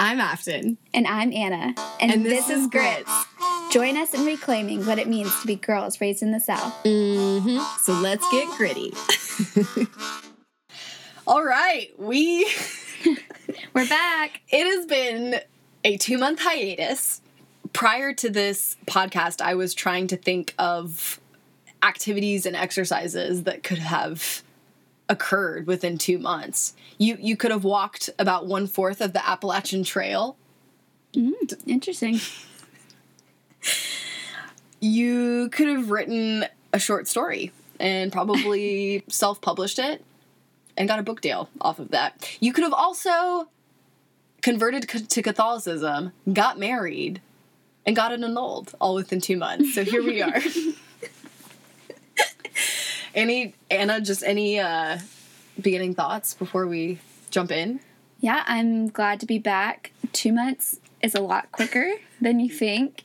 I'm Afton. And I'm Anna. And, And this, this is Grits. Join us in reclaiming what it means to be girls raised in the South. Mm-hmm. So let's get gritty. All right, we. We're back. It has been a two month hiatus. Prior to this podcast, I was trying to think of activities and exercises that could have occurred within two months. You you could have walked about one fourth of the Appalachian Trail. Mm, interesting. You could have written a short story and probably self published it and got a book deal off of that. You could have also converted c- to Catholicism, got married, and got it annulled all within two months. So here we are. any Anna, just any uh, beginning thoughts before we jump in? Yeah, I'm glad to be back. Two months is a lot quicker than you think.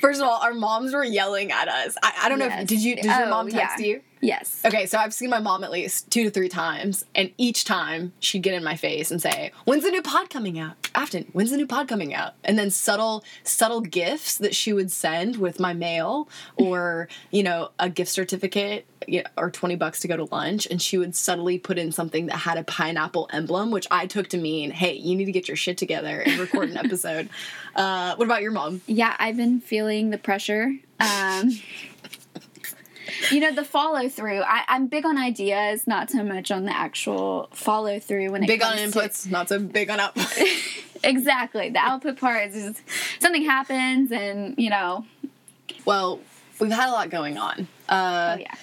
First of all, our moms were yelling at us. I, I don't know. If, did you? Did your Oh, mom text yeah. you? Yes. Okay, so I've seen my mom at least two to three times, and each time she'd get in my face and say, "When's the new pod coming out?" Afton, when's the new pod coming out? And then subtle, subtle gifts that she would send with my mail, or you know, a gift certificate, or twenty bucks to go to lunch, and she would subtly put in something that had a pineapple emblem, which I took to mean, "Hey, you need to get your shit together and record an episode." uh, what about your mom? Yeah, I've been feeling the pressure. Um, you know, the follow through. I'm big on ideas, not so much on the actual follow through when it Big on comes to- inputs, not so big on outputs. exactly. The output part is just something happens, and you know, well, we've had a lot going on. Uh, oh yeah.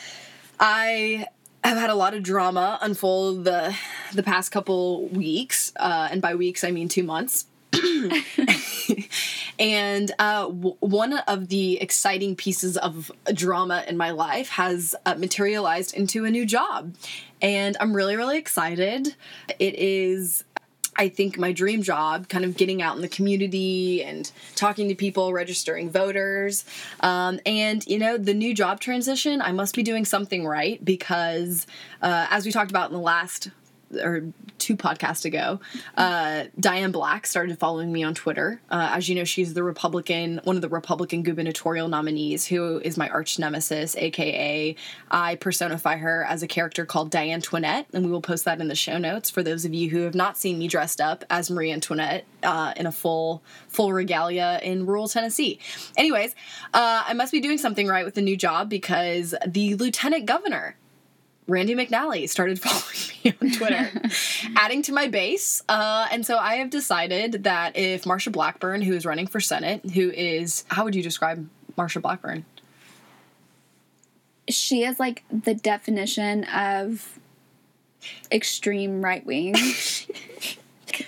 I have had a lot of drama unfold the the past couple weeks, uh, and by weeks I mean two months. and uh, w- one of the exciting pieces of drama in my life has uh, materialized into a new job, and I'm really really excited. It is I think my dream job, kind of getting out in the community and talking to people, registering voters. Um, and, you know, the new job transition, I must be doing something right because, uh, as we talked about in the last or two podcasts ago, uh, Diane Black started following me on Twitter. Uh, as you know, she's the Republican, one of the Republican gubernatorial nominees, who is my arch nemesis, aka I personify her as a character called Diane Toinette, and we will post that in the show notes for those of you who have not seen me dressed up as Marie Antoinette uh, in a full full regalia in rural Tennessee. Anyways, uh, I must be doing something right with the new job because the lieutenant governor Randy McNally started following me on Twitter, adding to my base. Uh, and so I have decided that if Marsha Blackburn, who is running for Senate, who is, how would you describe Marsha Blackburn? She is like the definition of extreme right wing.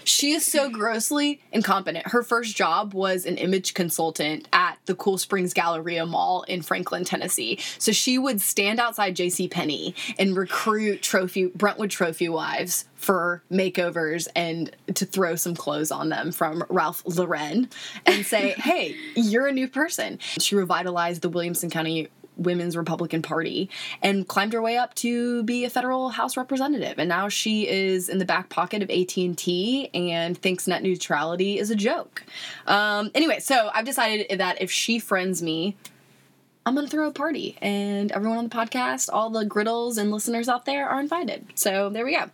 She is so grossly incompetent. Her first job was an image consultant the Cool Springs Galleria Mall in Franklin, Tennessee. So she would stand outside J.C. Penney and recruit trophy Brentwood trophy wives for makeovers and to throw some clothes on them from Ralph Lauren and say, "Hey, you're a new person." She revitalized the Williamson County Women's Republican Party and climbed her way up to be a federal House representative. And now she is in the back pocket of AT&T and thinks net neutrality is a joke. Um, anyway, so I've decided that if she friends me, I'm gonna throw a party, and everyone on the podcast, all the griddles and listeners out there are invited. So there we go.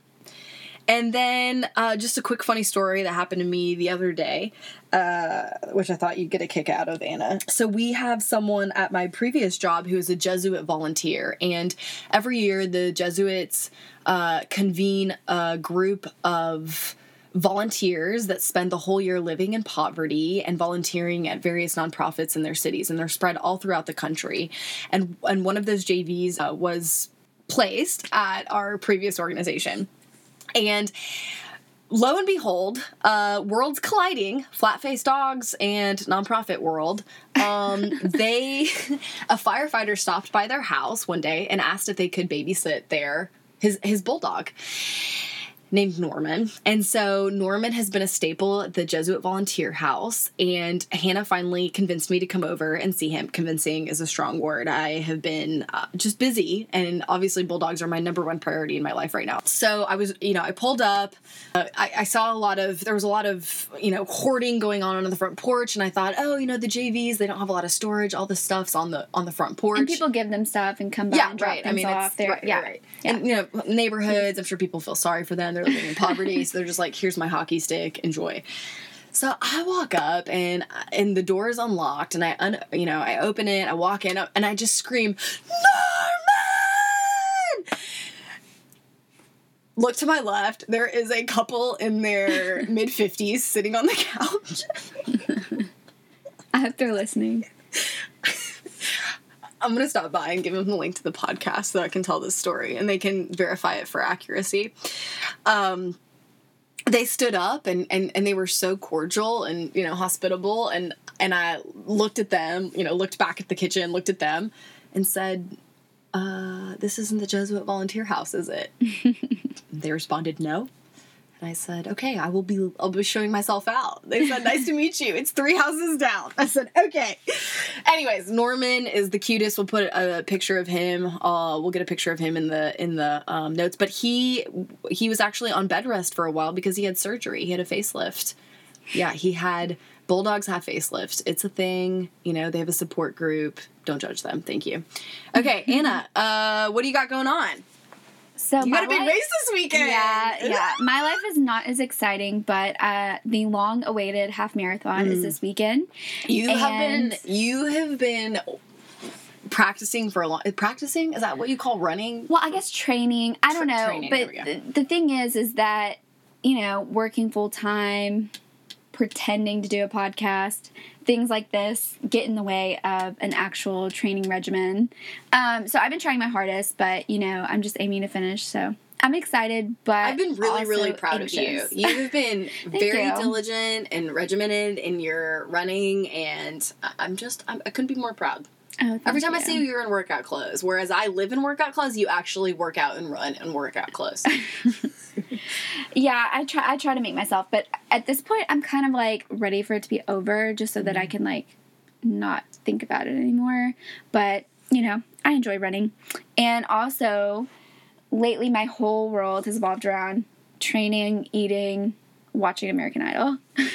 And then uh, just a quick funny story that happened to me the other day, uh, which I thought you'd get a kick out of, Anna. So we have someone at my previous job who is a Jesuit volunteer, and every year the Jesuits uh, convene a group of volunteers that spend the whole year living in poverty and volunteering at various nonprofits in their cities and they're spread all throughout the country and and one of those JVs uh, was placed at our previous organization and lo and behold, uh, worlds colliding, flat faced dogs and nonprofit world. Um, they, a firefighter stopped by their house one day and asked if they could babysit their his his bulldog. Named Norman. And so Norman has been a staple at the Jesuit Volunteer House. And Hannah finally convinced me to come over and see him. Convincing is a strong word. I have been uh, just busy, and obviously, bulldogs are my number one priority in my life right now. So I was, you know, I pulled up. Uh, I, I saw a lot of, there was a lot of, you know, hoarding going on on the front porch. And I thought, oh, you know, the JVs, they don't have a lot of storage. All the stuff's on the on the front porch. And people give them stuff and come by yeah, and drop right. I things mean, off it's there. right, yeah. right. Yeah. And you know, neighborhoods. I'm sure people feel sorry for them. They're living in poverty, so they're just like, "Here's my hockey stick. Enjoy." So I walk up and and the door is unlocked, and I un, you know I open it. I walk in and I just scream, "Norman!" Look to my left. There is a couple in their mid fifties sitting on the couch. I hope they're listening. I'm gonna stop by and give them the link to the podcast so I can tell this story and they can verify it for accuracy. Um, they stood up and, and and they were so cordial and you know hospitable and and I looked at them, you know, looked back at the kitchen, looked at them, and said, uh, "This isn't the Jesuit Volunteer House, is it?" they responded, "No." And I said, "Okay, I will be. I'll be showing myself out." They said, "Nice to meet you. It's three houses down." I said, "Okay." Anyways, Norman is the cutest. We'll put a picture of him. Uh, we'll get a picture of him in the in the um, notes. But he he was actually on bed rest for a while because he had surgery. He had a facelift. Yeah, he had bulldogs have facelifts. It's a thing. You know, they have a support group. Don't judge them. Thank you. Okay, Anna, uh, what do you got going on? So You got a big life- race this weekend. Yeah, yeah. My life is not as exciting, but uh, the long-awaited half marathon Mm. is this weekend. You have been you have been practicing for a long practicing is that what you call running Well, I guess training. I don't know, training, but the thing is, is that you know, working full time, pretending to do a podcast, things like this get in the way of an actual training regimen. Um, so I've been trying my hardest, but you know, I'm just aiming to finish. So I'm excited, but I've been really, really proud anxious. of you. You have been very you. diligent and regimented in your running, and I'm just, I'm, I couldn't be more proud. Oh, Every time I see you, you're in workout clothes. Whereas I live in workout clothes, you actually work out and run in workout clothes. Yeah, I try. I try to make myself, but at this point, I'm kind of like ready for it to be over, just so that I mm-hmm. can like not think about it anymore. But you know, I enjoy running, and also lately, my whole world has evolved around training, eating, watching American Idol.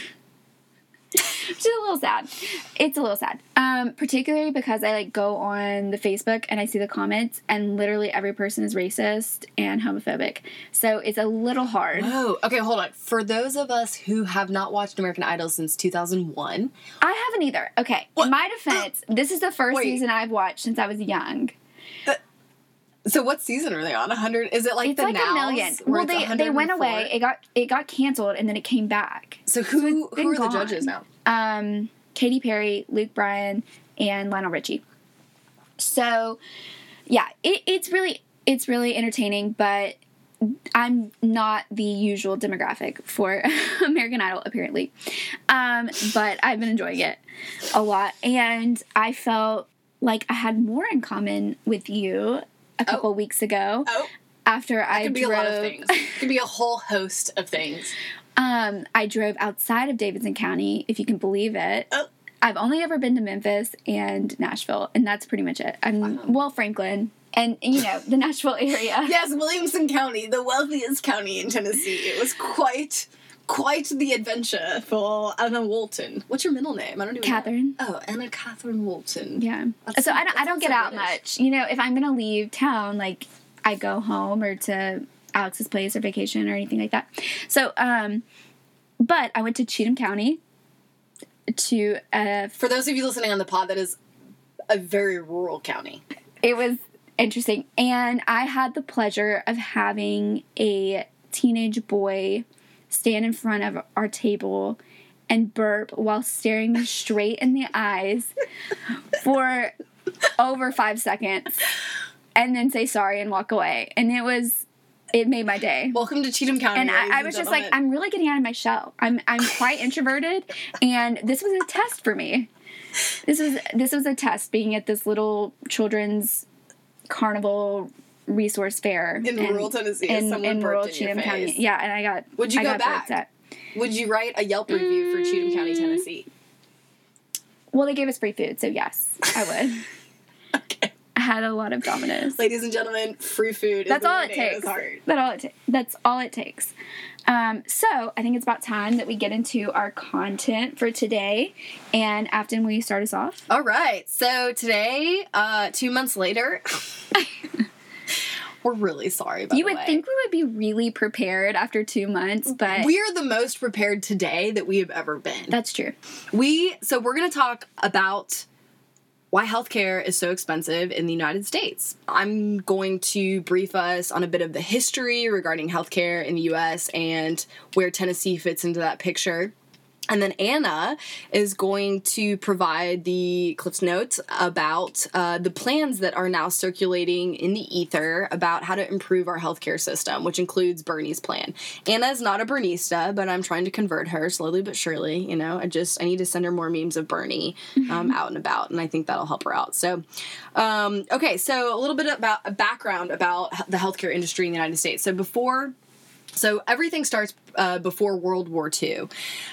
Which is a little sad. It's a little sad. Um, particularly because I like go on the Facebook and I see the comments and literally every person is racist and homophobic. So it's a little hard. Whoa. Okay, hold on. For those of us who have not watched American Idol since 2001, I haven't either. Okay. What? In my defense, this is the first Wait. season I've watched since I was young. So what season are they on? 100? Is it like It's the like Nows, a million. Well, they they went away. It got it got canceled and then it came back. So who it's who are the judges now? um, Katy Perry, Luke Bryan, and Lionel Richie. So, yeah, it, it's really it's really entertaining, but I'm not the usual demographic for American Idol, apparently. Um, but I've been enjoying it a lot, and I felt like I had more in common with you a couple weeks ago Oh, after I it could be drove. a lot of things. It could be a whole host of things. Um, I drove outside of Davidson County, if you can believe it. Oh. I've only ever been to Memphis and Nashville, and that's pretty much it. I'm well, Franklin, and you know the Nashville area. Yes, Williamson County, the wealthiest county in Tennessee. It was quite quite the adventure for Anna Walton. What's your middle name? I don't even Catherine. know. Oh, Anna Catherine Walton. Yeah. That's so I don't. I don't get so out much. You know, if I'm gonna leave town, like I go home or to Alex's place or vacation or anything like that. So, um, but I went to Cheatham County to uh, For those of you listening on the pod, that is a very rural county. it was interesting and i had the pleasure of having a teenage boy stand in front of our table and burp while staring me straight in the eyes for over five seconds and then say sorry and walk away and it was it made my day Welcome to Cheatham County. and I, I was just like. I'm really getting out of my shell. I'm I'm quite introverted, and this was a test for me. This was this was a test being at this little children's carnival resource fair In rural Tennessee, in, in rural burped in your Cheatham County. Yeah, and I got. Would you I go back? upset. Would you write a Yelp review for Cheatham County, Mm. Tennessee? Well, they gave us free food, so yes, I would. Okay. I had a lot of Domino's. Ladies and gentlemen, free food That's all it takes. That all it ta- that's all it takes. Um, so I think it's about time that we get into our content for today. And Afton, will you start us off? All right. So today, uh, two months later, we're really sorry. You would way. think we would be really prepared after two months, but we are the most prepared today that we have ever been. that's true. We so we're going to talk about why healthcare is so expensive in the United States. I'm going to brief us on a bit of the history regarding healthcare in the US and where Tennessee fits into that picture. And then Anna is going to provide the Cliff's Notes about uh, the plans that are now circulating in the ether about how to improve our healthcare system, which includes Bernie's plan. Anna is not a Bernista, but I'm trying to convert her slowly but surely. You know, I just I need to send her more memes of Bernie um, out and about, and I think that'll help her out. So, um, okay, so a little bit about a background about the healthcare industry in the United States. So before so everything starts uh, before World War II.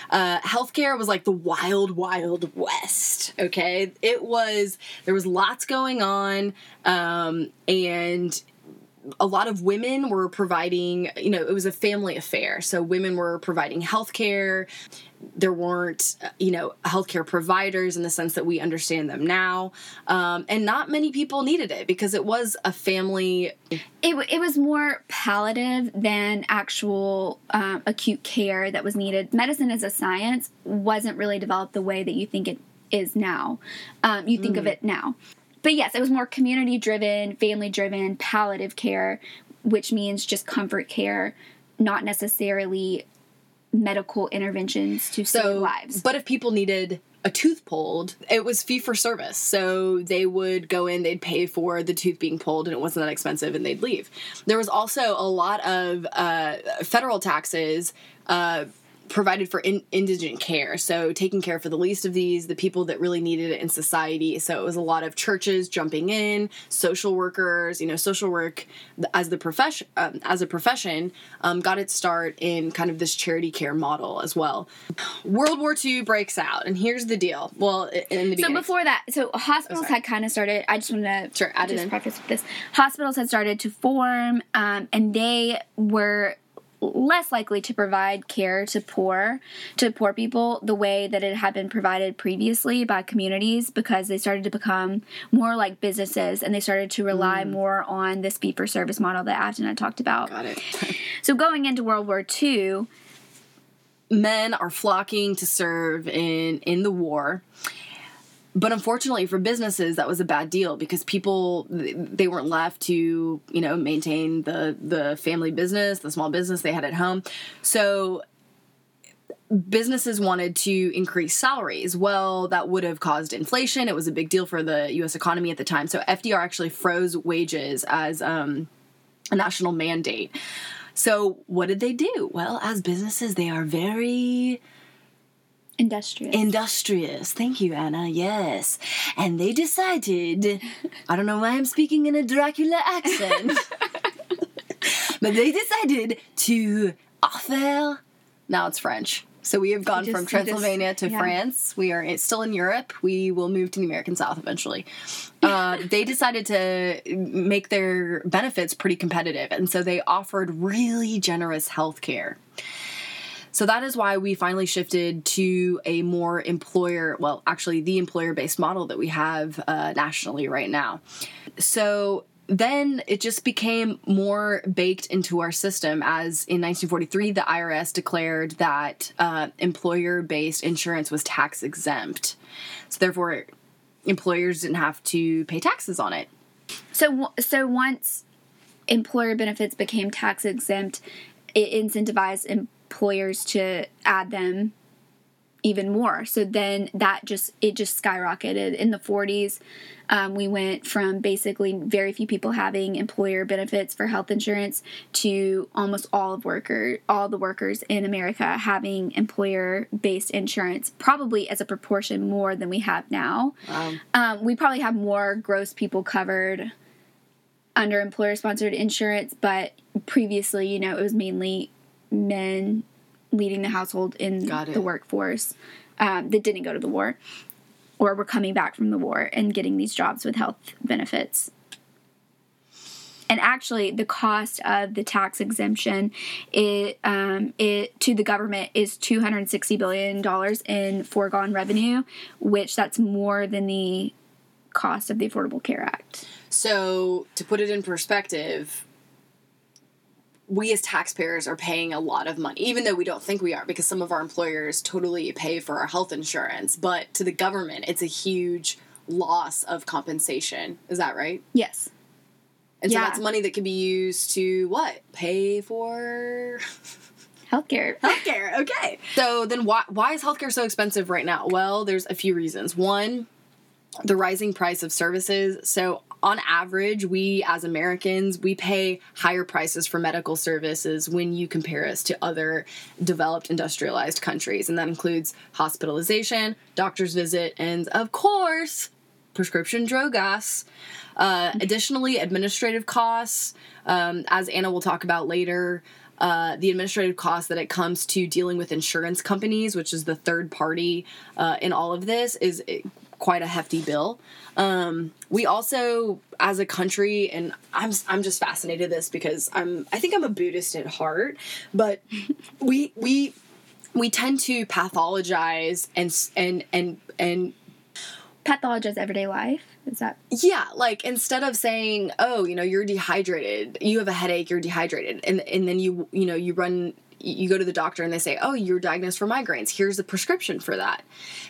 Uh, healthcare was like the wild, wild west. Okay, it was there was lots going on, um, and a lot of women were providing. You know, it was a family affair, so women were providing healthcare. There weren't, you know, healthcare providers in the sense that we understand them now, um, and not many people needed it because it was a family It, it was more palliative than actual um, acute care that was needed. Medicine as a science wasn't really developed the way that you think it is now. Um, you think of it now. But yes, it was more community driven, family driven, palliative care, which means just comfort care, not necessarily medical interventions to save lives. but if people needed a tooth pulled, it was fee for service. So they would go in, they'd pay for the tooth being pulled, and it wasn't that expensive, and they'd leave. There was also a lot of uh, federal taxes. Uh, provided for in, indigent care. So taking care for the least of these the people that really needed it in society. So it was a lot of churches jumping in social workers you know social work as the profession um, as a profession um, got its start in kind of this charity care model as well. World war ii breaks out and here's the deal. Well in the So before that, so hospitals Oh, had kind of started. I just want to Sure, add just preface with this. Hospitals had started to form, um, and they were less likely to provide care to poor to poor people the way that it had been provided previously by communities because they started to become more like businesses and they started to rely more on this fee for service model that Afton had talked about. Mm. got it So going into World War II, men are flocking to serve in in the war but unfortunately for businesses that was a bad deal because people they weren't left to you know maintain the the family business the small business they had at home. So businesses wanted to increase salaries. Well that would have caused inflation. It was a big deal for the us economy at the time. So fdr actually froze wages as um, a national mandate. So what did they do? Well as businesses they are very industrious. Industrious. Thank you, Anna. Yes. And they decided, I don't know why I'm speaking in a Dracula accent, but they decided to offer. Now it's French. So we have gone just- from you just- Transylvania to yeah. France. We are still in Europe. We will move to the American South eventually. Uh, they decided to make their benefits pretty competitive, and so they offered really generous health care. So that is why we finally shifted to a more employer, well, actually, the employer based model that we have uh, nationally right now. So then it just became more baked into our system as in 1943 the irs declared that uh, employer based insurance was tax exempt so therefore employers didn't have to pay taxes on it So so once employer benefits became tax exempt, it incentivized employers to add them even more. So then that just it just skyrocketed in the 40s. Um, we went from basically very few people having employer benefits for health insurance to almost all of worker all the workers in America having employer based insurance, probably as a proportion more than we have now. um, Um, we probably have more gross people covered under employer sponsored insurance, but previously, you know, it was mainly men leading the household in the workforce um, that didn't go to the war or were coming back from the war and getting these jobs with health benefits. And actually, the cost of the tax exemption it um, it to the government is two hundred sixty billion dollars in foregone revenue, which that's more than the cost of the Affordable Care Act. So, to put it in perspective, we as taxpayers are paying a lot of money, even though we don't think we are, because some of our employers totally pay for our health insurance. But to the government, it's a huge loss of compensation. Is that right? Yes. And so that's money that could be used to what? Pay for Healthcare. healthcare. Okay. So then why why is healthcare so expensive right now? Well, there's a few reasons. One, the rising price of services. So on average, we as Americans, we pay higher prices for medical services when you compare us to other developed industrialized countries. And that includes hospitalization, doctor's visit, and of course, prescription drug. Uh, additionally, administrative costs, um, as Anna will talk about later, uh, the administrative cost that it comes to dealing with insurance companies, which is the third party uh, in all of this, is quite a hefty bill. Um, we also, as a country, and I'm I'm just fascinated this because I'm I think I'm a Buddhist at heart, but we we we tend to pathologize and and and and Pathologize everyday life. Is that yeah, like instead of saying, "Oh, you know, you're dehydrated. You have a headache. You're dehydrated," and and then you you know you run you go to the doctor and they say, "Oh, you're diagnosed for migraines. Here's the prescription for that."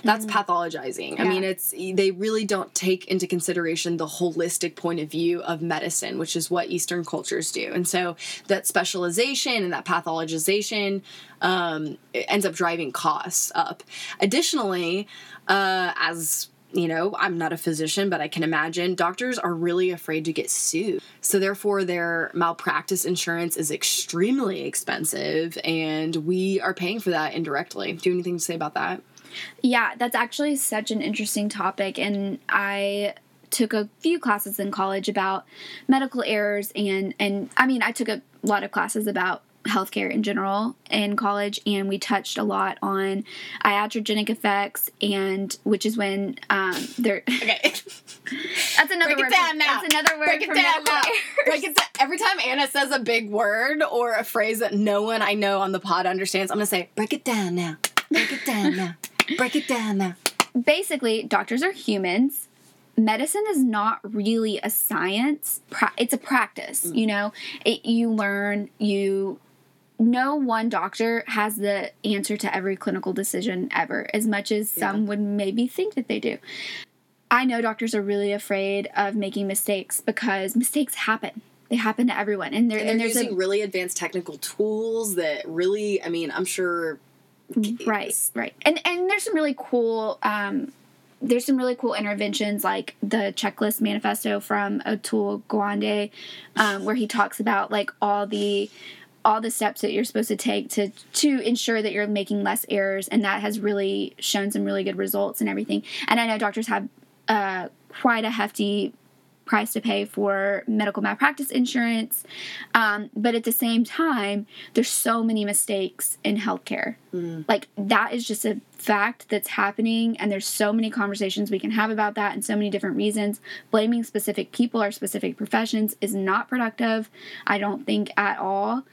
That's pathologizing. I mean, it's they really don't take into consideration the holistic point of view of medicine, which is what Eastern cultures do. And so that specialization and that pathologization um, ends up driving costs up. Additionally, uh, as you know, I'm not a physician, but I can imagine doctors are really afraid to get sued. So, therefore, their malpractice insurance is extremely expensive, and we are paying for that indirectly. Do you have anything to say about that? Yeah, that's actually such an interesting topic. And I took a few classes in college about medical errors and and I mean I took a lot of classes about healthcare in general in college and we touched a lot on iatrogenic effects and which is when um there Okay. that's another Break it down for, now. that's another word Break it down now. Break it down. Every time Anna says a big word or a phrase that no one I know on the pod understands, I'm going to say, break it down now. Break it down now. Break it down now. basically doctors are humans medicine is not really a science it's a practice Mm. you know it, you learn you no one doctor has the answer to every clinical decision ever as much as some would maybe think that they do. I know doctors are really afraid of making mistakes because mistakes happen. They happen to everyone and, there, And and they're there's using really advanced technical tools that really, I mean, I'm sure. right right. And and there's some really cool um there's some really cool interventions like the checklist manifesto from Atul Gawande, um, where he talks about like all the all the steps that you're supposed to take to to ensure that you're making less errors, and that has really shown some really good results and everything. And I know doctors have uh, quite a hefty price to pay for medical malpractice insurance, um, but at the same time, there's so many mistakes in healthcare. Like that is just a fact that's happening, and there's so many conversations we can have about that, and so many different reasons. Blaming specific people or specific professions is not productive. I don't think at all.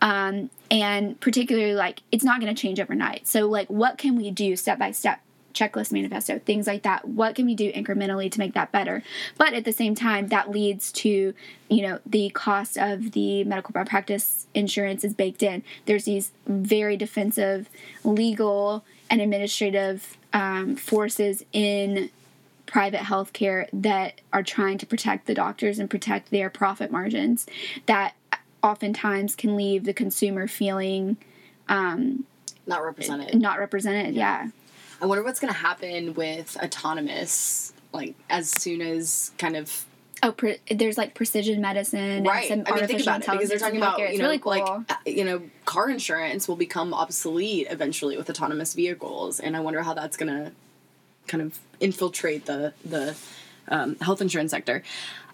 Um, and particularly like it's not going to change overnight. So like, what can we do step by step? Checklist manifesto, things like that. What can we do incrementally to make that better? But at the same time, that leads to, you know, the cost of the medical malpractice insurance is baked in. There's these very defensive legal and administrative um, forces in private healthcare that are trying to protect the doctors and protect their profit margins that oftentimes can leave the consumer feeling Not represented. not represented. Yeah. I wonder what's going to happen with autonomous, like, as soon as kind of Oh, pre- there's like precision medicine right. and some I mean, think about it because they're talking about you It's know, really cool. like uh, you know, car insurance will become obsolete eventually with autonomous vehicles, and I wonder how that's going to kind of infiltrate the the um, health insurance sector.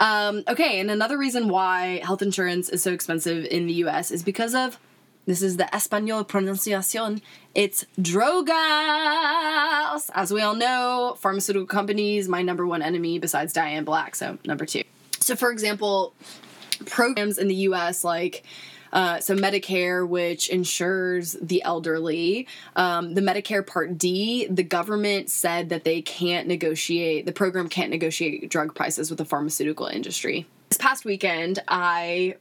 Um, okay, and another reason why health insurance is so expensive in the U.S. is because of this is the Espanol pronunciation. It's drogas. As we all know, pharmaceutical companies, my number one enemy besides Diane Black, so number two. So, for example, programs in the US like uh, so Medicare, which insures the elderly, um, the Medicare Part D, the government said that they can't negotiate, the program can't negotiate drug prices with the pharmaceutical industry. This past weekend, I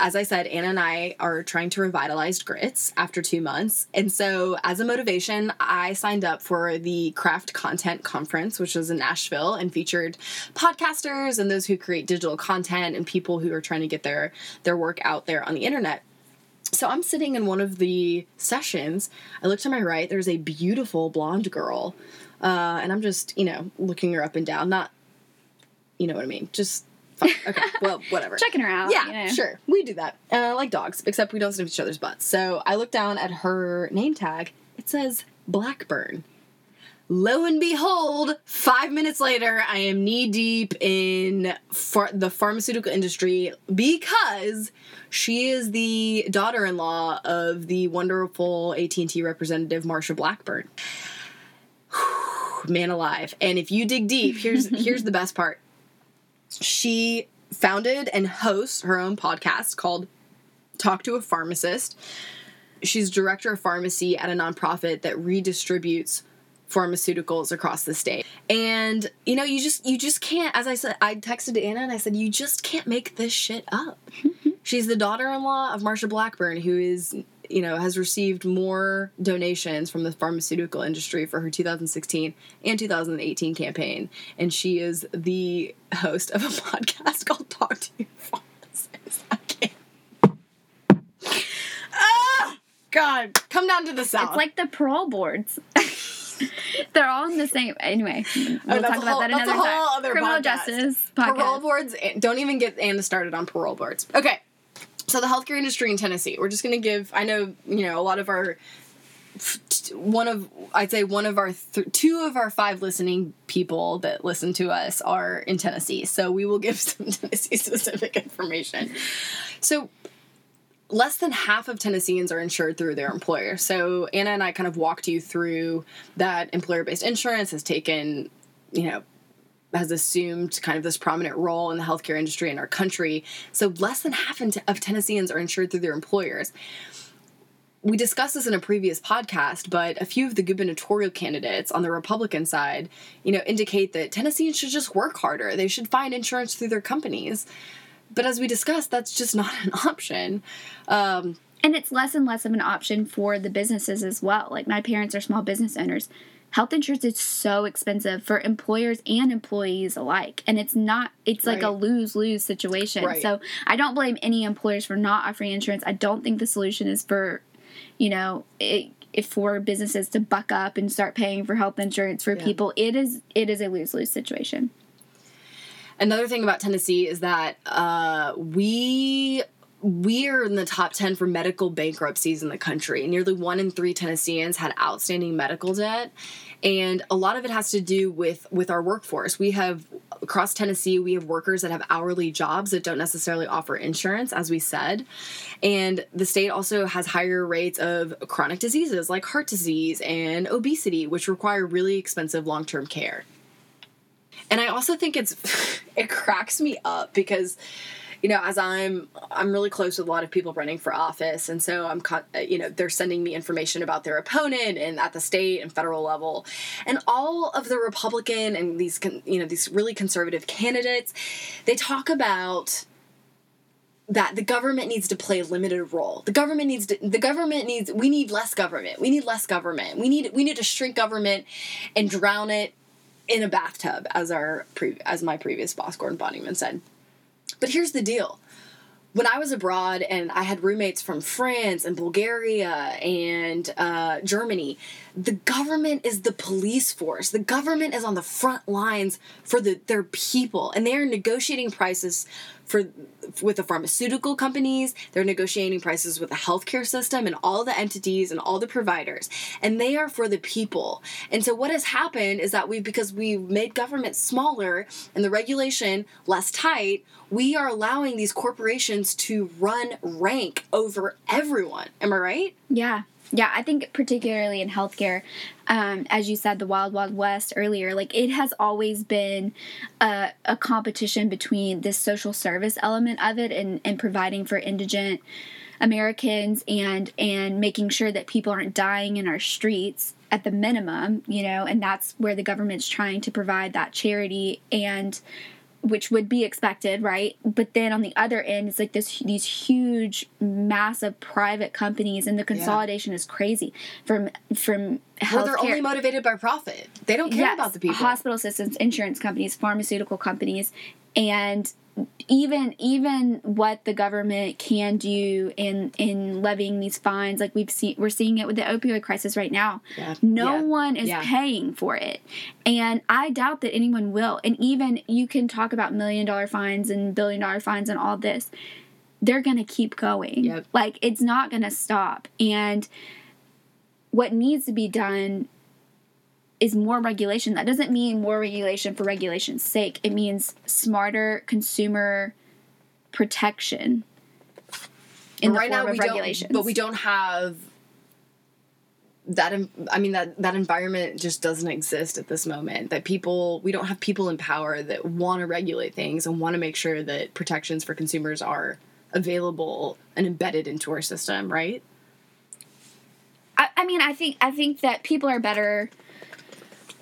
as I said, Anna and I are trying to revitalize grits after two months. And so, as a motivation, I signed up for the Craft Content Conference, which was in Nashville and featured podcasters and those who create digital content and people who are trying to get their, their work out there on the internet. So, I'm sitting in one of the sessions. I look to my right, there's a beautiful blonde girl. Uh, and I'm just, you know, looking her up and down. Not, you know what I mean? Just Fine. Okay. Well, whatever. Checking her out. Yeah, you know. sure. We do that. Uh, like dogs, except we don't sniff each other's butts. So I look down at her name tag. It says Blackburn. Lo and behold, five minutes later, I am knee deep in phar- the pharmaceutical industry because she is the daughter-in-law of the wonderful AT&T representative Marsha Blackburn. Man alive! And if you dig deep, here's here's the best part she founded and hosts her own podcast called Talk to a Pharmacist. She's director of pharmacy at a nonprofit that redistributes pharmaceuticals across the state. And you know, you just you just can't as I said I texted Anna and I said you just can't make this shit up. She's the daughter-in-law of Marsha Blackburn who is you know, has received more donations from the pharmaceutical industry for her 2016 and 2018 campaign. And she is the host of a podcast called Talk to Your Pharmacist. I can't. Ah! God, come down to the south. It's like the parole boards. They're all in the same. Anyway, we'll Oh, talk about whole- that that's a another time. whole other Criminal podcast. justice parole boards. Don't even get Anna started on parole boards. Okay, so the healthcare industry in Tennessee. We're just going to give. I know you know a lot of our. One of I'd say one of our th- two of our five listening people that listen to us are in Tennessee, so we will give some Tennessee specific information. So less than half of Tennesseans are insured through their employer. So Anna and I kind of walked you through that employer based insurance has taken, you know, has assumed kind of this prominent role in the healthcare industry in our country. So less than half of Tennesseans are insured through their employers. We discussed this in a previous podcast, but a few of the gubernatorial candidates on the Republican side, you know, indicate that Tennesseans should just work harder. They should find insurance through their companies. But as we discussed, that's just not an option. Um, And it's less and less of an option for the businesses as well. Like my parents are small business owners. Health insurance is so expensive for employers and employees alike. And it's not it's like a lose-lose situation. Right. So I don't blame any employers for not offering insurance. I don't think the solution is for, you know, it, if for businesses to buck up and start paying for health insurance for Yeah. people. It is it is a lose-lose situation. Another thing about Tennessee is that uh, we we are in the top 10 for medical bankruptcies in the country. Nearly one in three Tennesseans had outstanding medical debt. And a lot of it has to do with with our workforce. We have across Tennessee, we have workers that have hourly jobs that don't necessarily offer insurance, as we said. And the state also has higher rates of chronic diseases like heart disease and obesity, which require really expensive long term care. And I also think it's it cracks me up because you know as I'm I'm really close with a lot of people running for office and so I'm uh, you know they're sending me information about their opponent and at the state and federal level and all of the Republican and these you know these really conservative candidates they talk about that the government needs to play a limited role. The government needs to the government needs we need less government. We need less government. We need we need to shrink government and drown it in a bathtub as our pre- as my previous boss Gordon Bonnyman said. But here's the deal. When I was abroad and I had roommates from France and Bulgaria and uh, Germany, the government is the police force. The government is on the front lines for the, their people, and they are negotiating prices for with the pharmaceutical companies. They're negotiating prices with the healthcare system and all the entities and all the providers, and they are for the people. And so what has happened is that we because we've made government smaller and the regulation less tight, we are allowing these corporations to run rank over everyone. Am I right? Yeah. Yeah, I think particularly in healthcare, um, as you said, the wild wild west earlier, like it has always been a, a competition between this social service element of it and, and providing for indigent Americans and and making sure that people aren't dying in our streets at the minimum, you know, and that's where the government's trying to provide that charity and which would be expected, right? But then on the other end, it's like this these huge, massive private companies, and the consolidation yeah. is crazy. From from healthcare, well, they're only motivated by profit. They don't care yes, about the people. Hospital systems, insurance companies, pharmaceutical companies, and even even what the government can do in in levying these fines like we've seen we're seeing it with the opioid crisis right now yeah. no yeah. one is yeah. paying for it and i doubt that anyone will and even you can talk about million dollar fines and billion dollar fines and all this they're gonna keep going yep. like it's not gonna stop and what needs to be done is more regulation. That doesn't mean more regulation for regulation's sake. It means smarter consumer protection in but the right form now, of regulations. But we don't have that i mean that that environment just doesn't exist at this moment that people we don't have people in power that want to regulate things and want to make sure that protections for consumers are available and embedded into our system right I, I mean i think i think that people are better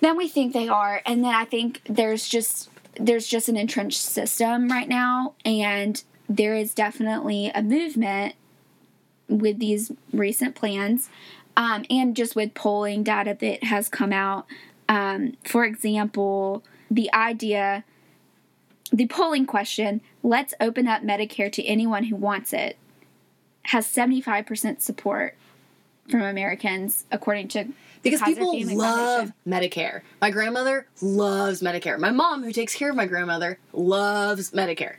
than we think they are. And then I think there's just there's just an entrenched system right now and there is definitely a movement with these recent plans um, and just with polling data that has come out. Um, for example, the idea, the polling question, let's open up Medicare to anyone who wants it, has 75% support from Americans, according to because people love Medicare. My grandmother loves Medicare. My mom, who takes care of my grandmother, loves Medicare.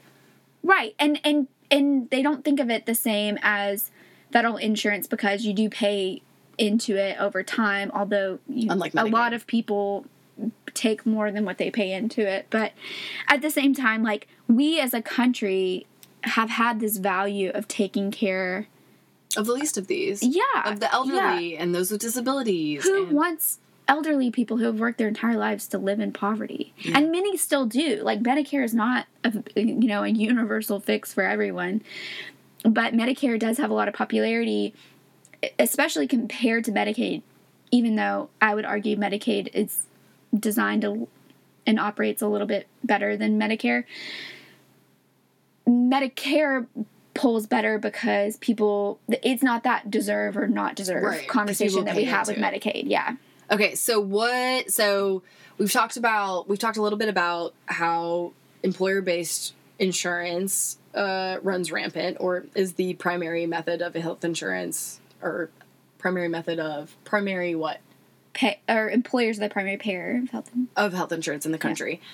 Right, and and and they don't think of it the same as federal insurance because you do pay into it over time. Although you, Unlike Medicare. a lot of people take more than what they pay into it, but at the same time, like we as a country have had this value of taking care of the least of these. Yeah. Of the elderly yeah. and those with disabilities. Who and... wants elderly people who have worked their entire lives to live in poverty? And many still do. Like Medicare is not a you know a universal fix for everyone. But Medicare does have a lot of popularity especially compared to Medicaid, even though I would argue Medicaid is designed to and operates a little bit better than Medicare. Medicare polls better because people it's not that deserve or not deserve right, conversation that we have with Medicaid. Yeah. Okay, so what so we've talked about we've talked a little bit about how employer based insurance uh, runs rampant or is the primary method of health insurance or primary method of primary what pay or employers are the primary payer of health of health insurance in the country. Yeah.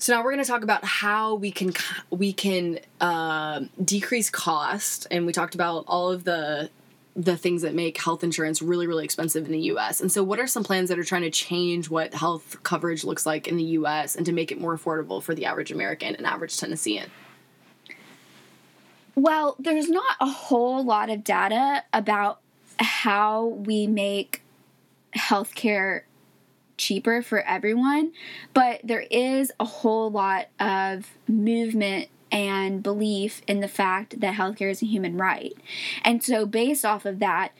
So now we're going to talk about how we can we can uh, decrease cost, and we talked about all of the the things that make health insurance really really expensive in the US. And so what are some plans that are trying to change what health coverage looks like in the US and to make it more affordable for the average American and average Tennessean? Well, there's not a whole lot of data about how we make healthcare cheaper for everyone, but there is a whole lot of movement and belief in the fact that healthcare is a human right. And so, based off of that,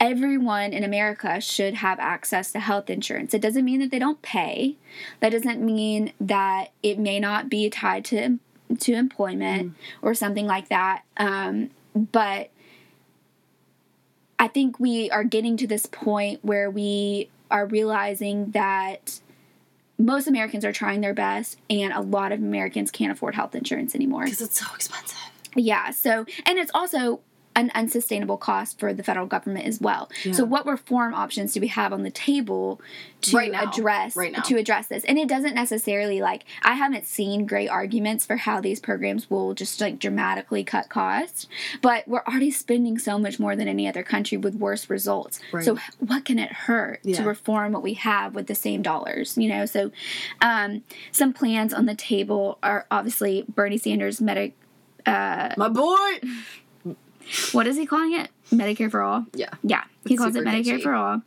everyone in America should have access to health insurance. It doesn't mean that they don't pay. That doesn't mean that it may not be tied to to employment mm. or something like that. Um, but I think we are getting to this point where we are realizing that most Americans are trying their best, and a lot of Americans can't afford health insurance anymore because it's so expensive. Yeah. So, and it's also an unsustainable cost for the federal government as well. So what reform options do we have on the table to Right now. address Right now. to address this? And it doesn't necessarily like I haven't seen great arguments for how these programs will just like dramatically cut costs, but we're already spending so much more than any other country with worse results. So what can it hurt Yeah. to reform what we have with the same dollars? You know, so um, some plans on the table are obviously Bernie Sanders Medi- My boy. What is he calling it? Medicare for all. Yeah. Yeah, he It's calls it Medicare catchy. for all,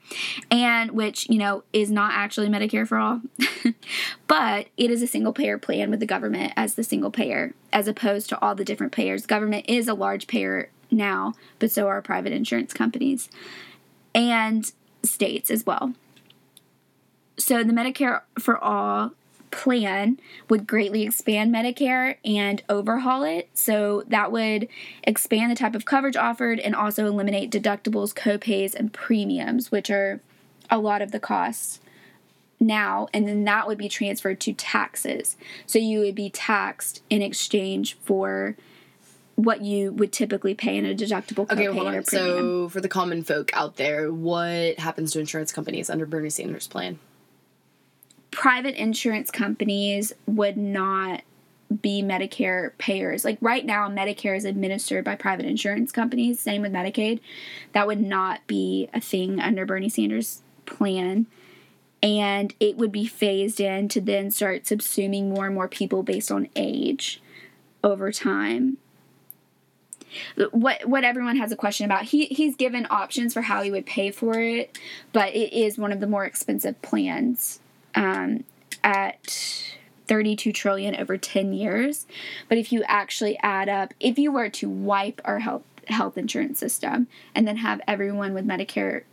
and which you know is not actually Medicare for all, but it is a single payer plan with the government as the single payer, as opposed to all the different payers. Government is a large payer now, but so are private insurance companies and states as well. So the Medicare for all plan would greatly expand Medicare and overhaul it. So that would expand the type of coverage offered and also eliminate deductibles, copays, and premiums, which are a lot of the costs now. And then that would be transferred to taxes. So you would be taxed in exchange for what you would typically pay in a deductible copay Okay, hold or on. premium. So, for the common folk out there, what happens to insurance companies under Bernie Sanders' plan? Private insurance companies would not be Medicare payers. Like right now, Medicare is administered by private insurance companies, same with Medicaid. That would not be a thing under Bernie Sanders' plan. And it would be phased in to then start subsuming more and more people based on age over time. What what everyone has a question about. He he's given options for how he would pay for it, but it is one of the more expensive plans um, at 32 trillion over 10 years but if you actually add up if you were to wipe our health health insurance system and then have everyone with medicare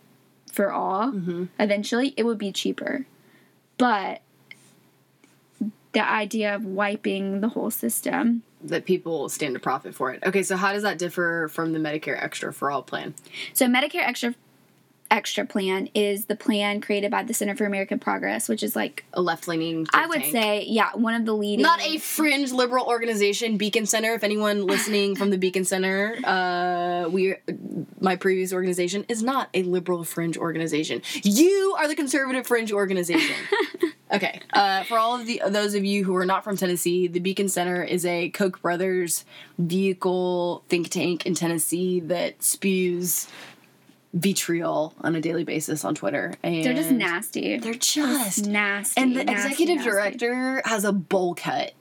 for all eventually it would be cheaper but the idea of wiping the whole system That people stand to profit for it. Okay, so how does that differ from the Medicare Extra for All plan? So Medicare Extra Extra plan is the plan created by the Center for American Progress, which is like A left leaning. I would say, yeah, one of the leading. Not a fringe liberal organization, Beacon Center. If anyone listening from the Beacon Center, uh, we, my previous organization is not a liberal fringe organization. You are the conservative fringe organization. okay, uh, for all of the those of you who are not from Tennessee, the Beacon Center is a Koch brothers vehicle think tank in Tennessee that spews vitriol on a daily basis on Twitter. And They're just nasty. They're just nasty. and the nasty, executive nasty. director has a bowl cut.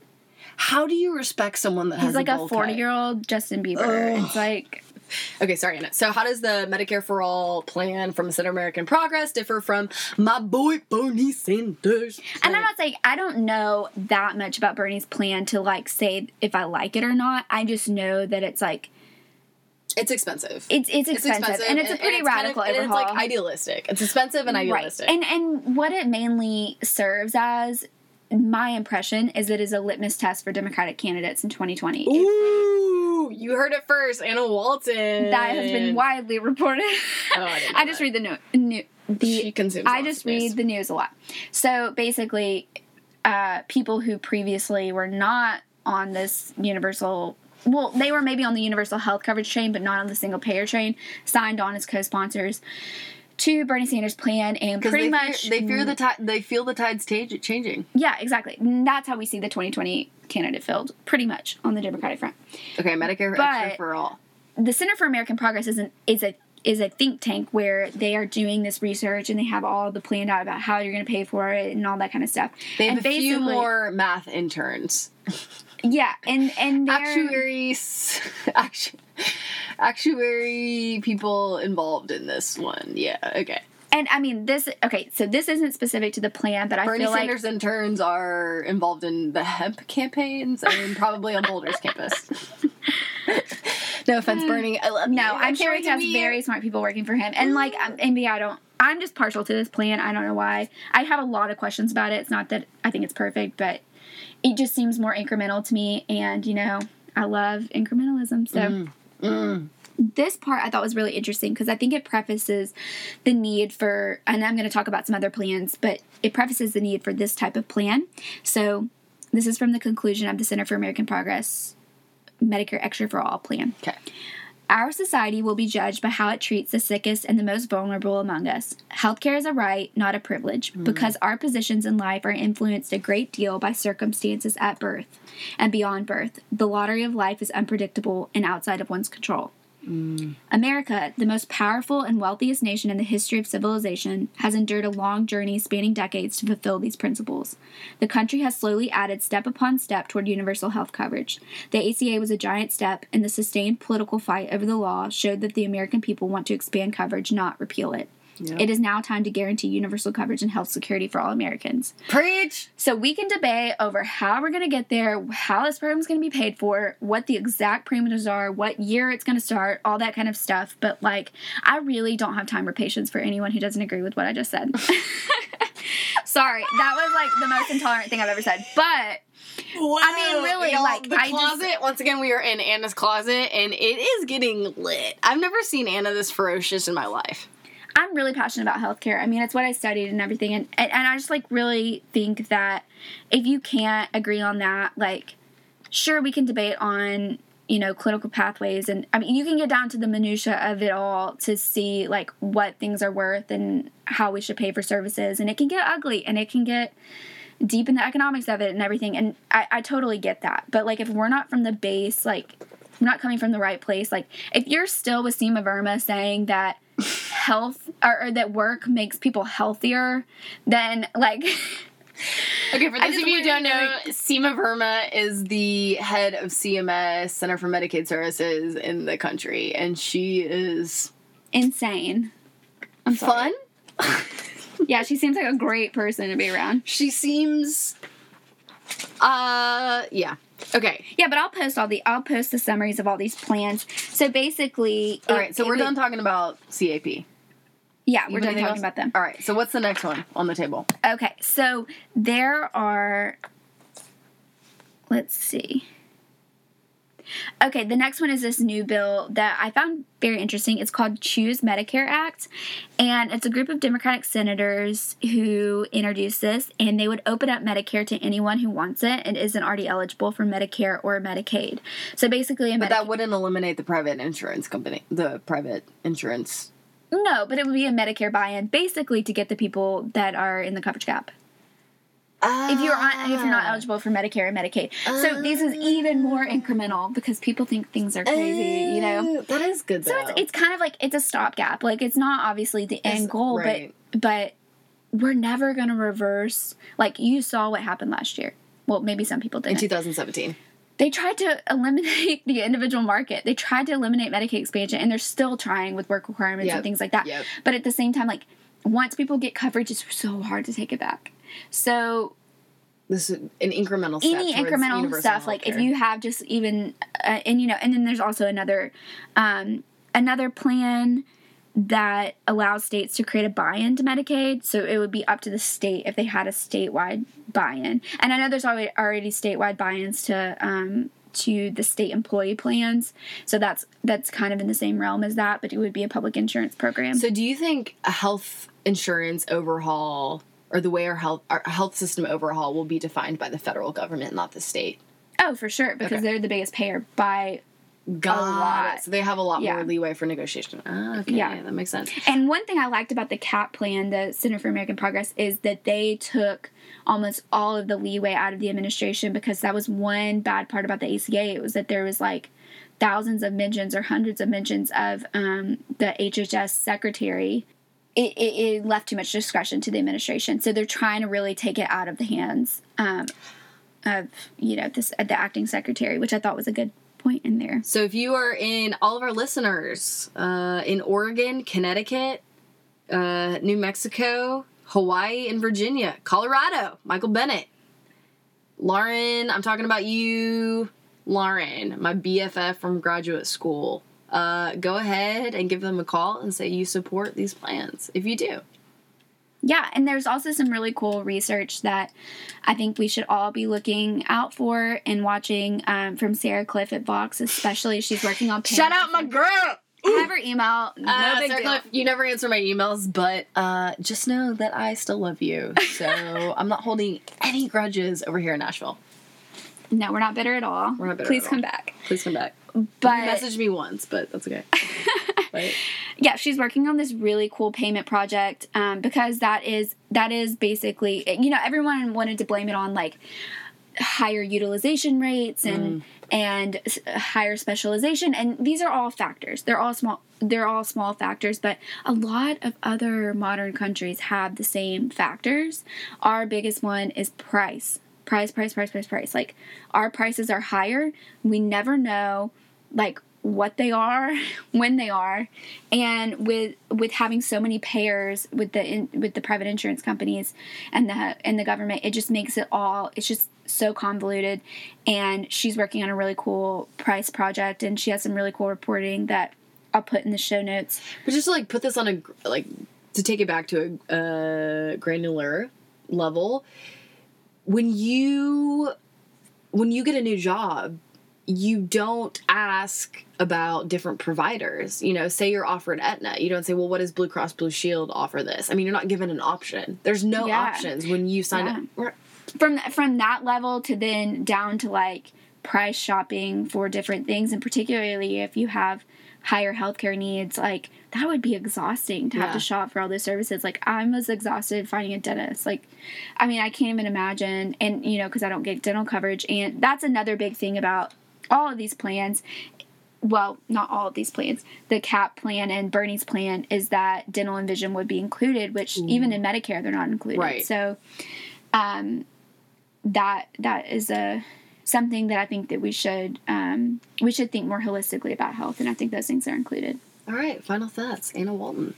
How do you respect someone that He's has like a a forty-year-old Justin Bieber. Ugh. It's like? Okay, sorry, Anna. So, how does the Medicare for All plan from Center American Progress differ from my boy Bernie Sanders? And I'm not saying I don't know that much about Bernie's plan to like say if I like it or not. I just know that it's like it's expensive. it's it's expensive, and it's a pretty it's kind radical of, and overhaul. it's like idealistic. It's expensive and idealistic. Right. And and what it mainly serves as, my impression, is it is a litmus test for Democratic candidates in 2020. If Ooh, you heard it first, Anna Walton. that has been widely reported. Oh, I I just that. read the new, new the She consumes I just of news. read the news a lot. So basically, uh, people who previously were not on this universal well, they were maybe on the universal health coverage train, but not on the single payer train, signed on as co-sponsors to Bernie Sanders' plan, and pretty they much fear, they fear the tide. They feel the tides ta- changing. Yeah, exactly. And that's how we see the 2020 candidate field, pretty much on the Democratic front. Okay, Medicare But- extra for all. The Center for American Progress is an, is a is a think tank where they are doing this research and they have all the planned out about how you're going to pay for it and all that kind of stuff. They have and a few more math interns. Yeah, and and Actuaries, actu- actuary people involved in this one. Yeah, okay. and I mean this. Okay, so this isn't specific to the plan, but I Bernie feel like Sanders interns are involved in the hemp campaigns and probably on Boulder's campus. no offense, Bernie. I love no, I I'm sure he has very smart people working for him, and like um, maybe I don't. I'm just partial to this plan. I don't know why. I have a lot of questions about it. It's not that I think it's perfect, but it just seems more incremental to me. And you know, I love incrementalism. So Mm. this part I thought was really interesting because I think it prefaces the need for, and I'm going to talk about some other plans, but it prefaces the need for this type of plan. So this is from the conclusion of the Center for American Progress Medicare Extra for All plan. Okay. Our society will be judged by how it treats the sickest and the most vulnerable among us. Healthcare is a right, not a privilege, hmm. because our positions in life are influenced a great deal by circumstances at birth and beyond birth. The lottery of life is unpredictable and outside of one's control. America, the most powerful and wealthiest nation in the history of civilization, has endured a long journey spanning decades to fulfill these principles. The country has slowly added step upon step toward universal health coverage. The ACA was a giant step, and the sustained political fight over the law showed that the American people want to expand coverage, not repeal it. Yep. It is now time to guarantee universal coverage and health security for all Americans. Preach. So we can debate over how we're going to get there, how this program is going to be paid for, what the exact parameters are, what year it's going to start, all that kind of stuff. But like, I really don't have time or patience for anyone who doesn't agree with what I just said. Sorry, that was like the most intolerant thing I've ever said. But Wow. I mean, really, Y'all, like, the I just- closet. once again, we are in Anna's closet, and it is getting lit. I've never seen Anna this ferocious in my life. I'm really passionate about healthcare. I mean, it's what I studied and everything, and, and and I just like really think that if you can't agree on that, like, sure we can debate on you know clinical pathways, and I mean you can get down to the minutia of it all to see like what things are worth and how we should pay for services, and it can get ugly and it can get deep in the economics of it and everything, and I, I totally get that. But like if we're not from the base, like we're not coming from the right place, like if you're still with Seema Verma saying that health or, or that work makes people healthier, than like Okay, for those of you who don't know, Seema Verma is the head of CMS, Center for Medicaid Services in the country, and she is insane. I'm fun. Yeah, she seems like a great person to be around. She seems, uh, yeah. Okay, Yeah, but I'll post all the I'll post the summaries of all these plans. So basically, all it- right. So we're would- done talking about CAP. Yeah, we're done talking else? about them. All right. So what's the next one on the table? Okay, so there are. Let's see. Okay, the next one is this new bill that I found very interesting. It's called Choose Medicare Act, and it's a group of Democratic senators who introduced this, and they would open up Medicare to anyone who wants it and isn't already eligible for Medicare or Medicaid. So basically, a But Medicaid. that wouldn't eliminate the private insurance company, the private insurance. No, but it would be a Medicare buy-in, basically to get the people that are in the coverage gap. if you're on, if you're not ah. eligible for Medicare and Medicaid. So this is even more ah. incremental because people think things are crazy, you know. Oh, that is good. So it's, it's kind of like it's a stopgap. Like it's not obviously the end It's- goal, right. but but we're never gonna reverse. Like you saw what happened last year. Well, maybe some people didn't. 2017. They tried to eliminate the individual market. They tried to eliminate Medicaid expansion, and they're still trying with work requirements Yep. and things like that. Yep. But at the same time, like once people get coverage, it's so hard to take it back. So This is an incremental any incremental stuff like if you have just even uh, and you know and then there's also another um another plan that allows states to create a buy-in to medicaid so it would be up to the state if they had a statewide buy-in and i know there's already already statewide buy-ins to um to the state employee plans so that's that's kind of in the same realm as that but it would be a public insurance program So, do you think a health insurance overhaul or the way our health our health system overhaul will be defined by the federal government, not the state? oh for sure because Okay. they're the biggest payer by Got lot. it. So they have a lot Yeah. more leeway for negotiation. Ah, okay, Yeah. that makes sense. And one thing I liked about the CAP plan, the Center for American Progress, is that they took almost all of the leeway out of the administration because that was one bad part about the ACA. It was that there was like thousands of mentions or hundreds of mentions of um, the HHS secretary. It, it, it left too much discretion to the administration, so they're trying to really take it out of the hands um, of you know this the acting secretary, which I thought was a good point in there. So if you are in all of our listeners uh, in Oregon, Connecticut, uh, New Mexico, Hawaii, and Virginia, Colorado, Michael Bennet, Lauren, I'm talking about you, Lauren, my BFF from graduate school. Uh, go ahead and give them a call and say you support these plans if you do. Yeah, and there's also some really cool research that I think we should all be looking out for and watching um, from Sarah Kliff at Vox, especially she's working on. Shout out my girl. I have her email. No Uh, big Sarah deal. Kliff, you never answer my emails, but uh, just know that I still love you. So I'm not holding any grudges over here in Nashville. No, we're not bitter at all. We're not bitter Please at come all. back. Please come back. But you messaged me once, but that's okay. right? yeah she's working on this really cool payment project um, because that is that is basically you know everyone wanted to blame it on like higher utilization rates and and higher specialization and these are all factors. They're all small they're all small factors but a lot of other modern countries have the same factors. Our biggest one is price. Price price price price price. Like our prices are higher. We never know like what they are when they are and with with having so many payers with the in, with the private insurance companies and the and the government it just makes it all it's just so convoluted. And she's working on a really cool price project and she has some really cool reporting that I'll put in the show notes. But just to like put this on a like to take it back to a granular level, when you when you get a new job, you don't ask about different providers. You know, say you're offered Aetna, you don't say, "Well, what does Blue Cross Blue Shield offer this?" I mean, you're not given an option. There's no Yeah. options when you sign Yeah. up. From from that level to then down to like price shopping for different things and particularly if you have higher healthcare needs like that would be exhausting to have Yeah. to shop for all those services like I'm as exhausted finding a dentist like i mean i can't even imagine and you know because i don't get dental coverage and that's another big thing about all of these plans well, not all of these plans. The CAP plan and Bernie's plan is that dental and vision would be included, which even in Medicare they're not included. Right. So, um, that that is a something that I think that we should um, we should think more holistically about health, and I think those things are included. All right, final thoughts, Anna Walton.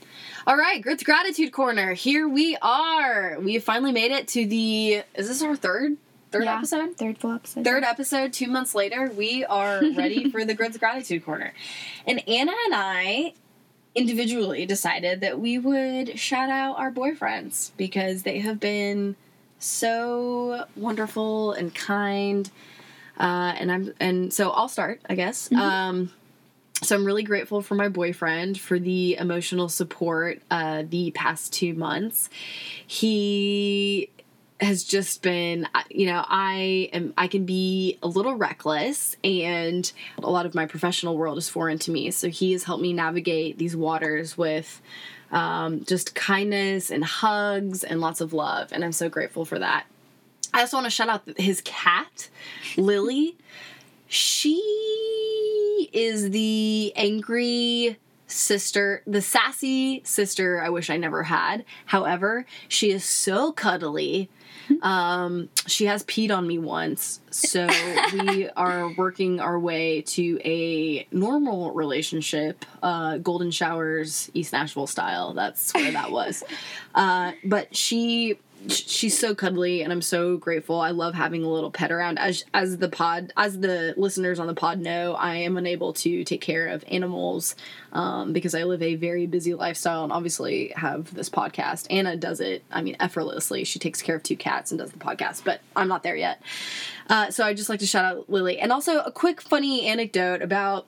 All right, Grit's Gratitude Corner. Here we are. We have finally made it to the. Is this our third third Yeah. episode? Third full episode. Third episode. Two months later, we are ready for the Grit's Gratitude Corner, and Anna and I individually decided that we would shout out our boyfriends because they have been so wonderful and kind. Uh, and I'm and so I'll start, I guess. Um, so I'm really grateful for my boyfriend for the emotional support uh, the past two months. He has just been you know i am i can be a little reckless and a lot of my professional world is foreign to me so he has helped me navigate these waters with um, just kindness and hugs and lots of love and i'm so grateful for that i also want to shout out his cat lily she is the angry sister, the sassy sister I wish I never had. However, she is so cuddly. Um, she has peed on me once, so we are working our way to a normal relationship, uh, golden showers, East Nashville style. That's where that was. Uh, but she she's so cuddly and i'm so grateful. I love having a little pet around. As as the pod as the listeners on the pod know i am unable to take care of animals um, because i live a very busy lifestyle and obviously have this podcast. Anna does it i mean effortlessly. She takes care of two cats and does the podcast but i'm not there yet. Uh, so i just like to shout out lily. And also a quick funny anecdote about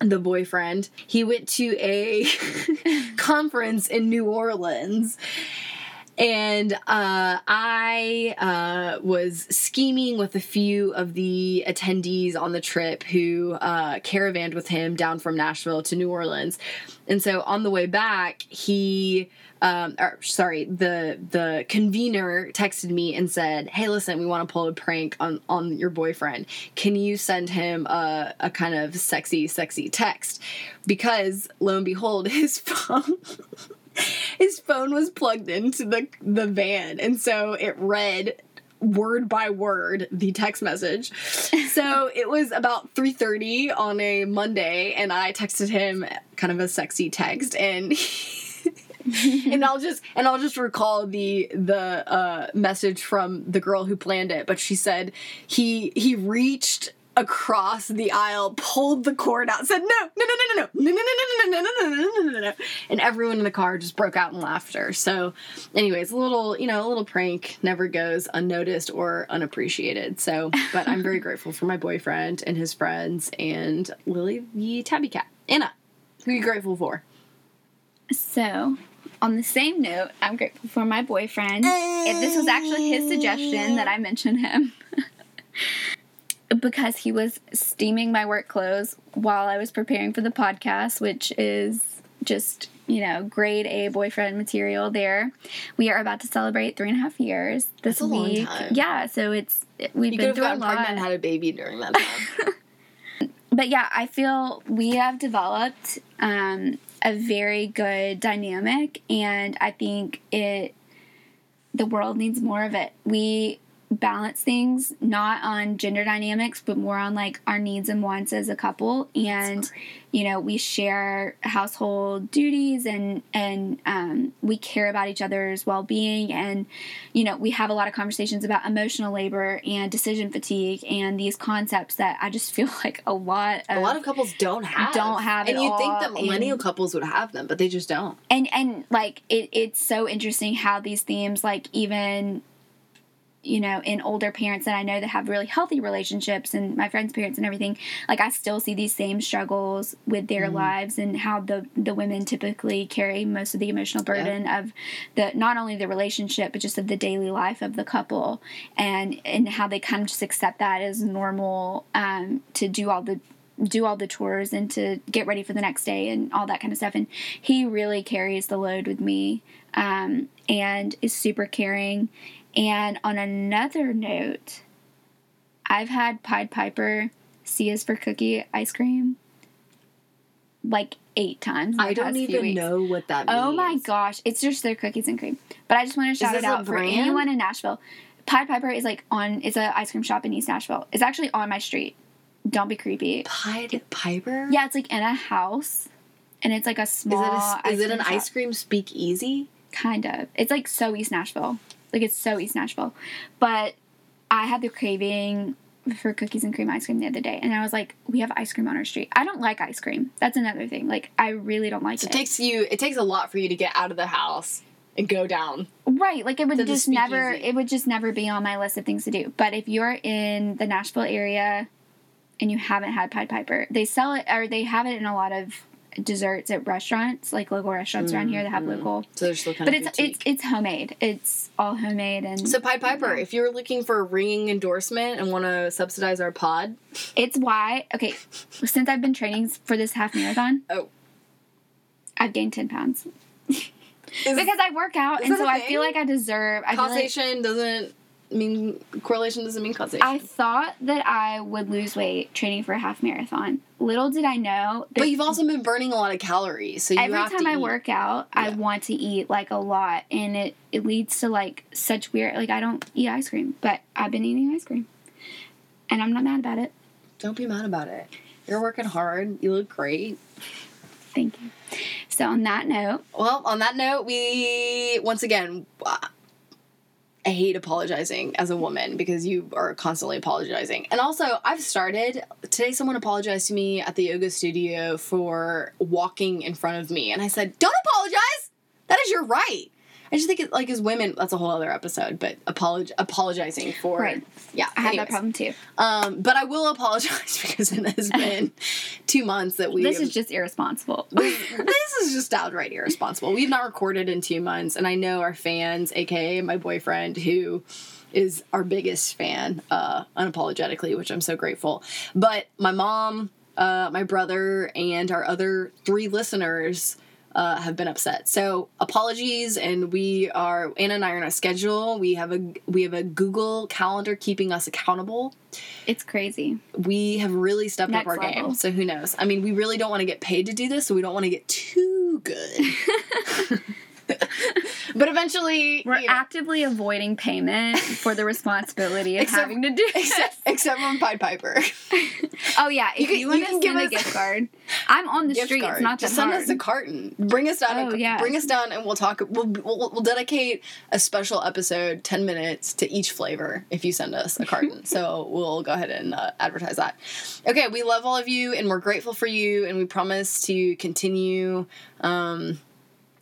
the boyfriend. He went to a conference in new orleans and uh, I uh, was scheming with a few of the attendees on the trip who uh, caravanned with him down from Nashville to New Orleans. And so on the way back, he. Um, or, sorry, the the convener texted me and said, "Hey, listen, we want to pull a prank on on your boyfriend. Can you send him a, a kind of sexy, sexy text?" Because lo and behold, his phone his phone was plugged into the the van and so it read word by word the text message. So it was about 3.30 on a monday and i texted him kind of a sexy text and and i'll just and i'll just recall the the uh, message from the girl who planned it but she said he he reached across the aisle, pulled the cord out, said no, no, no, no, no, no, no, no, no, no, no, no, no, no, no, no, and everyone in the car just broke out in laughter. So, anyways, a little, you know, a little prank never goes unnoticed or unappreciated. So, but I'm very grateful for my boyfriend and his friends and Lily the tabby cat. Anna, who are you grateful for? So, on the same note, I'm grateful for my boyfriend. If this was actually his suggestion that I mention him. Because he was steaming my work clothes while I was preparing for the podcast, which is just you know grade A boyfriend material. There, we are about to celebrate three and a half years this That's a long week. Yeah, so it's we've You been through a lot. pregnant and had a baby during that time. but yeah, I feel we have developed um, a very good dynamic, and I think it the world needs more of it. We balance things not on gender dynamics, but more on like our needs and wants as a couple, and you know we share household duties and and um, we care about each other's well-being and you know we have a lot of conversations about emotional labor and decision fatigue and these concepts that i just feel like a lot of a lot of couples don't have. Don't have And you'd think that millennial and- couples would have them, but they just don't. and and like it, it's so interesting how these themes like even you know in older parents that i know that have really healthy relationships and my friends parents and everything like i still see these same struggles with their Mm-hmm. lives and how the the women typically carry most of the emotional burden of the not only the relationship but just of the daily life of the couple and and how they kind of just accept that as normal um, to do all the do all the chores and to get ready for the next day and all that kind of stuff. And he really carries the load with me um, and is super caring. And on another note, I've had Pied Piper C is for cookie ice cream like eight times. I don't even know what that means. Oh my gosh, it's just their cookies and cream. But I just want to shout it out for brand? anyone in Nashville. Pied Piper is like on. It's a ice cream shop in East Nashville. It's actually on my street. Don't be creepy. Pied Piper? Yeah, it's like in a house, and it's like a Is small. it, a, is it an cream ice cream speakeasy? Kind of. It's like so East Nashville. Like it's so East Nashville. But I had the craving for cookies and cream ice cream the other day, and I was like, "We have ice cream on our street." I don't like ice cream. That's another thing. Like I really don't like So it. it takes you. It takes a lot for you to get out of the house and go down. Right, like it would just never it would just never be on my list of things to do. But if you're in the Nashville area and you haven't had Pied Piper, they sell it or they have it in a lot of desserts at restaurants, like local restaurants around here that have mm-hmm. local. So they're still kind But of it's it's it's homemade. It's all homemade and So Pied Piper, if you're looking for a ringing endorsement and want to subsidize our pod, it's why okay, since I've been training for this half marathon, oh, I've gained 10 pounds. is Because I work out and so I feel like I deserve I feel like causation doesn't mean correlation doesn't mean causation. I thought that I would lose weight training for a half marathon. Little did I know that but you've also been burning a lot of calories, so you every time I eat. work out, I want to eat like a lot, and it it leads to like such weird. Like I don't eat ice cream, but I've been eating ice cream, and I'm not mad about it. Don't be mad about it. You're working hard. You look great. Thank you. So on that note, Well, on that note, we once again. uh, I hate apologizing as a woman because you are constantly apologizing. And also, I've started today. Someone apologized to me at the yoga studio for walking in front of me, and I said, "Don't apologize. That is your right." I just think it like as women, that's a whole other episode. But apolog- apologizing for Right. yeah, I have anyways. that problem too. Um, but I will apologize because it has been two months that we. This is just irresponsible. this is just outright irresponsible. We've not recorded in two months, and I know our fans, aka my boyfriend, who is our biggest fan, uh, unapologetically, which I'm so grateful. But my mom, uh, my brother, and our other three listeners. Uh, have been upset. So apologies, and we are Anna and I are on a schedule. We have a we have a Google Calendar keeping us accountable It's crazy. we have really stepped Next up our level. game. So who knows? I mean, we really don't want to get paid to do this, so we don't want to get too good. but eventually, We're you know, actively avoiding payment for the responsibility of Except- having to do except, except from Pied Piper. Oh yeah, if can- you, want you to can send us a gift card, I'm on the street. card. It's not Just send hard. us a carton. Bring us down. Oh, a, yeah. Bring us down, and we'll talk. We'll, we'll we'll dedicate a special episode, ten minutes to each flavor. If you send us a carton, so we'll go ahead and uh, advertise that. Okay, we love all of you, and we're grateful for you, and we promise to continue. Um,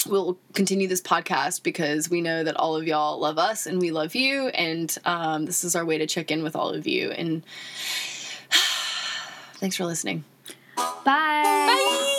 we'll continue this podcast because we know that all of y'all love us and we love you, and um, this is our way to check in with all of you. And thanks for listening. Bye. Bye.